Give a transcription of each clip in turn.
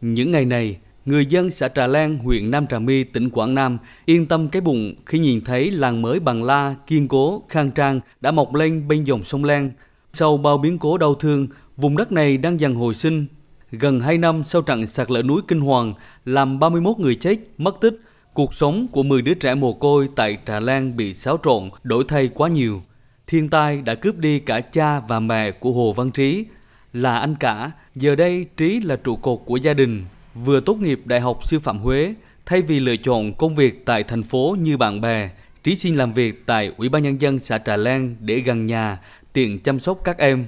Những ngày này, người dân xã Trà Lan, huyện Nam Trà My, tỉnh Quảng Nam yên tâm cái bụng khi nhìn thấy làng mới bằng la, kiên cố, khang trang đã mọc lên bên dòng sông Lan. Sau bao biến cố đau thương, vùng đất này đang dần hồi sinh. Gần 2 năm sau trận sạt lở núi kinh hoàng làm 31 người chết, mất tích, cuộc sống của 10 đứa trẻ mồ côi tại Trà Lan bị xáo trộn, đổi thay quá nhiều. Thiên tai đã cướp đi cả cha và mẹ của Hồ Văn Trí, là anh cả, giờ đây Trí là trụ cột của gia đình. Vừa tốt nghiệp Đại học Sư phạm Huế, thay vì lựa chọn công việc tại thành phố như bạn bè, Trí xin làm việc tại Ủy ban Nhân dân xã Trà Lan để gần nhà, tiện chăm sóc các em.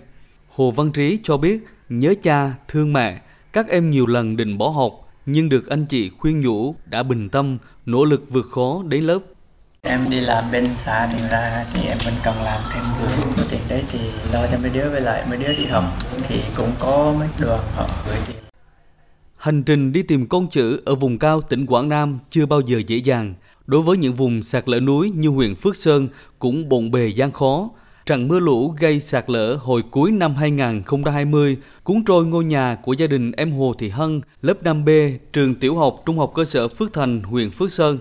Hồ Văn Trí cho biết nhớ cha, thương mẹ, các em nhiều lần định bỏ học, nhưng được anh chị khuyên nhủ đã bình tâm, nỗ lực vượt khó đến lớp. Em đi làm bên xã thì ra thì em vẫn cần làm thêm việc. Số tiền đấy thì lo cho mấy đứa với lại mấy đứa đi học thì cũng có mấy đoàn họ gửi tiền. Hành trình đi tìm con chữ ở vùng cao tỉnh Quảng Nam chưa bao giờ dễ dàng. Đối với những vùng sạt lở núi như huyện Phước Sơn cũng bộn bề gian khó. Trận mưa lũ gây sạt lở hồi cuối năm 2020 cuốn trôi ngôi nhà của gia đình em Hồ Thị Hân, lớp 5B, trường tiểu học trung học cơ sở Phước Thành, huyện Phước Sơn.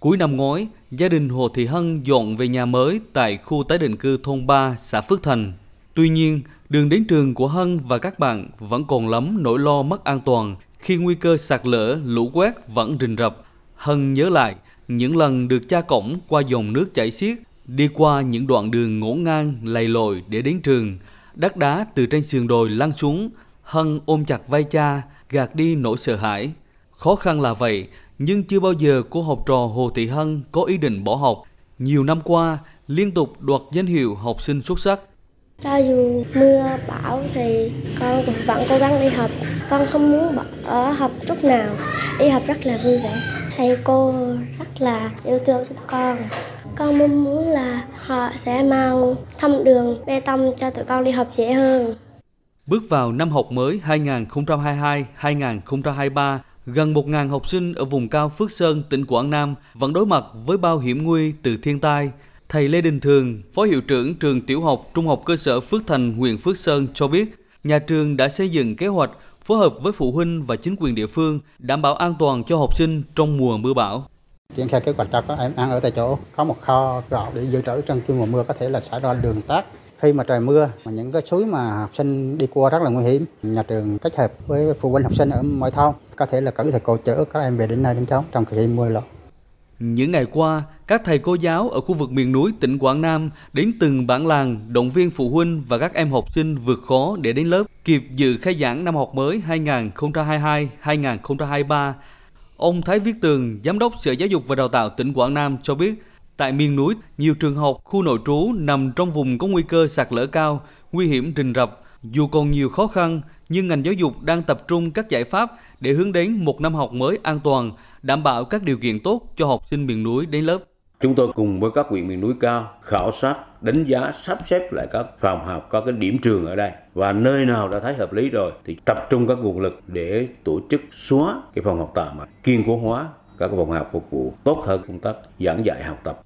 Cuối năm ngoái, gia đình Hồ Thị Hân dọn về nhà mới tại khu tái định cư thôn 3, xã Phước Thành. Tuy nhiên, đường đến trường của Hân và các bạn vẫn còn lắm nỗi lo mất an toàn khi nguy cơ sạt lở, lũ quét vẫn rình rập. Hân nhớ lại những lần được cha cổng qua dòng nước chảy xiết, đi qua những đoạn đường ngổn ngang, lầy lội để đến trường. Đất đá từ trên sườn đồi lăn xuống, Hân ôm chặt vai cha, gạt đi nỗi sợ hãi. Khó khăn là vậy, nhưng chưa bao giờ cô học trò Hồ Thị Hân có ý định bỏ học. Nhiều năm qua, liên tục đoạt danh hiệu học sinh xuất sắc. Cho dù mưa bão thì con cũng vẫn cố gắng đi học. Con không muốn bỏ ở học chút nào. Đi học rất là vui vẻ. Thầy cô rất là yêu thương chúng con. Con mong muốn là họ sẽ mau thông đường bê tông cho tụi con đi học dễ hơn. Bước vào năm học mới 2022-2023, gần 1.000 học sinh ở vùng cao Phước Sơn, tỉnh Quảng Nam vẫn đối mặt với bao hiểm nguy từ thiên tai. Thầy Lê Đình Thường, Phó Hiệu trưởng trường Tiểu học Trung học cơ sở Phước Thành, huyện Phước Sơn cho biết, nhà trường đã xây dựng kế hoạch phối hợp với phụ huynh và chính quyền địa phương đảm bảo an toàn cho học sinh trong mùa mưa bão. triển khai kế hoạch cho các em ăn ở tại chỗ có một kho gạo để dự trữ trong khi mùa mưa có thể là xảy ra đường tắc khi mà trời mưa mà những cái suối mà học sinh đi qua rất là nguy hiểm nhà trường kết hợp với phụ huynh học sinh ở mọi thôn có thể là cử thầy cô chở các em về đến nơi đến chốn trong khi mưa lũ Những ngày qua, các thầy cô giáo ở khu vực miền núi tỉnh Quảng Nam đến từng bản làng động viên phụ huynh và các em học sinh vượt khó để đến lớp kịp dự khai giảng năm học mới 2022-2023. Ông Thái Viết Tường, Giám đốc Sở Giáo dục và Đào tạo tỉnh Quảng Nam cho biết, tại miền núi, nhiều trường học, khu nội trú nằm trong vùng có nguy cơ sạt lở cao, nguy hiểm rình rập. Dù còn nhiều khó khăn, nhưng ngành giáo dục đang tập trung các giải pháp để hướng đến một năm học mới an toàn, đảm bảo các điều kiện tốt cho học sinh miền núi đến lớp. Chúng tôi cùng với các huyện miền núi cao khảo sát, đánh giá, sắp xếp lại các phòng học các cái điểm trường ở đây và nơi nào đã thấy hợp lý rồi thì tập trung các nguồn lực để tổ chức xóa cái phòng học tạm kiên cố hóa các phòng học phục vụ tốt hơn công tác giảng dạy học tập.